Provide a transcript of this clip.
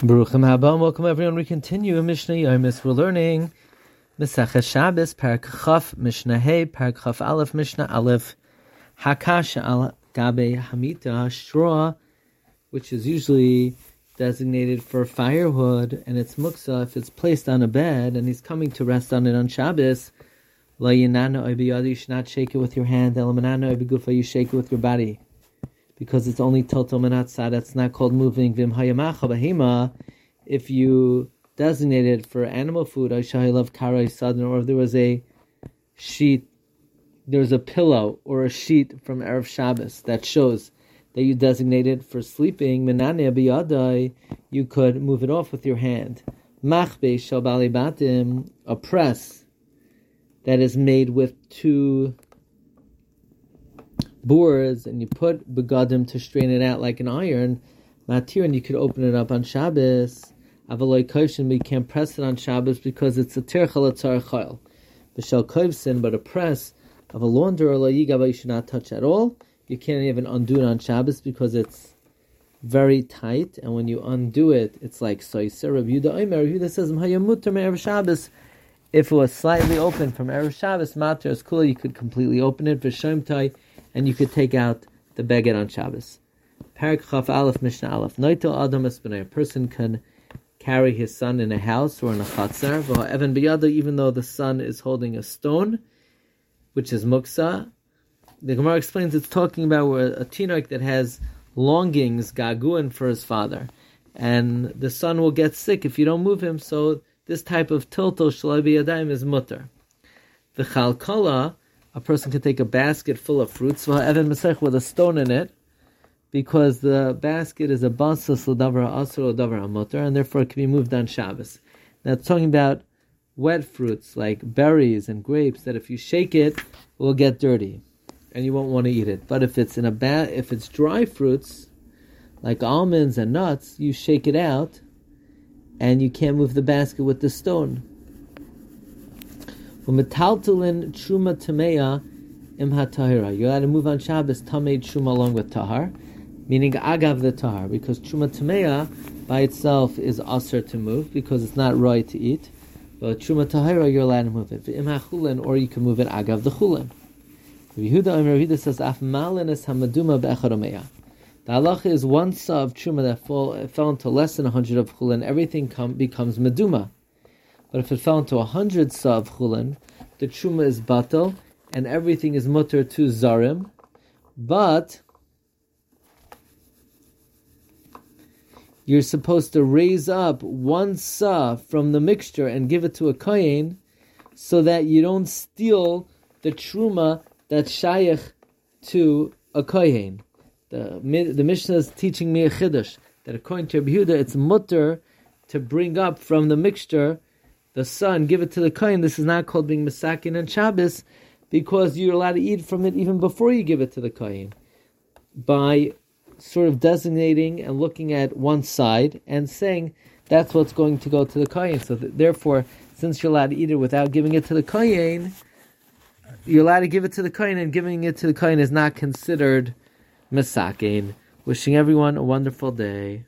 Baruchim haba, welcome everyone. We continue Mishnah Yomis. We're learning Mesachas Shabbos, Parak Chaf, Mishnah Hey, Parak Chaf Aleph, Mishnah Aleph, Hakash al Gabe Hamita, straw, which is usually designated for firewood, and it's muksa if it's placed on a bed and he's coming to rest on it on Shabbos. La yinana you should not shake it with your hand. El gufa, you shake it with your body because it's only total menatzah. That's not called moving. Vim hayamacha. If you designate it for animal food, love karai sudden, or if there was a sheet, there was a pillow or a sheet from erev Shabbos that shows that you designated for sleeping. Menane biyadai, you could move it off with your hand. Machbe shabali batim, a press that is made with two boards and you put begadim to strain it out like an iron, matir, and you could open it up on Shabbos. Avaloi koshin, but can't press it on Shabbos because it's a terchal chayil. B'shel kovsin, but a press of a launder or yigava you should not touch at all. You can't even undo it on Shabbos because it's very tight, and when you undo it, it's like soiser. Rabbi Yudah Omer, Yudah says, "Hayamutar me'erev Shabbos." If it was slightly open from erev Shabbos, matir is cool. You could completely open it. V'shem tai and you could take out the beged on Shabbos. Parak Chaf Aleph Mishnah Aleph. Noito Adam A person can carry his son in a house or in a chatzar. Evan biyada, even though the son is holding a stone, which is muksa. The Gemara explains it's talking about a tinoch that has longings, gaguin for his father, and the son will get sick if you don't move him. So this type of tilto shalabi yadayim is mutter. The chalkala a person can take a basket full of fruits, with a stone in it, because the basket is a basas l'davar asur l'davar amotar, and therefore it can be moved on Shabbos. Now it's talking about wet fruits like berries and grapes that if you shake it, it will get dirty, and you won't want to eat it. But if it's in a ba- if it's dry fruits like almonds and nuts, you shake it out, and you can't move the basket with the stone. Umetaltalin truma tameya im hatahira. You're allowed to move on Shabbos tamei truma along with tahar, meaning agav the tahar, because truma tameya by itself is aser to move because it's not right to eat. But truma tahira, you're allowed to move it. Im hachulin, or you can move it agav the chulin. Yehuda Omer Yehuda says af malinis hamaduma be'echaromeya. The halacha is one saw of truma that fall, fell into less than a hundred of chulin, everything come, becomes meduma. But if it fell into a hundred sa of chulin, the truma is batal, and everything is mutter to zarim. But you're supposed to raise up one sa from the mixture and give it to a kohen, so that you don't steal the truma that's shaykh to a kohen. The the Mishnah is teaching me a chiddush that according to Yehuda, it's mutter to bring up from the mixture the son, give it to the kohen. This is not called being masakin and Shabbos because you're allowed to eat from it even before you give it to the kohen by sort of designating and looking at one side and saying that's what's going to go to the kohen. So th- therefore, since you're allowed to eat it without giving it to the kohen, you're allowed to give it to the kohen, and giving it to the kohen is not considered masakin. Wishing everyone a wonderful day.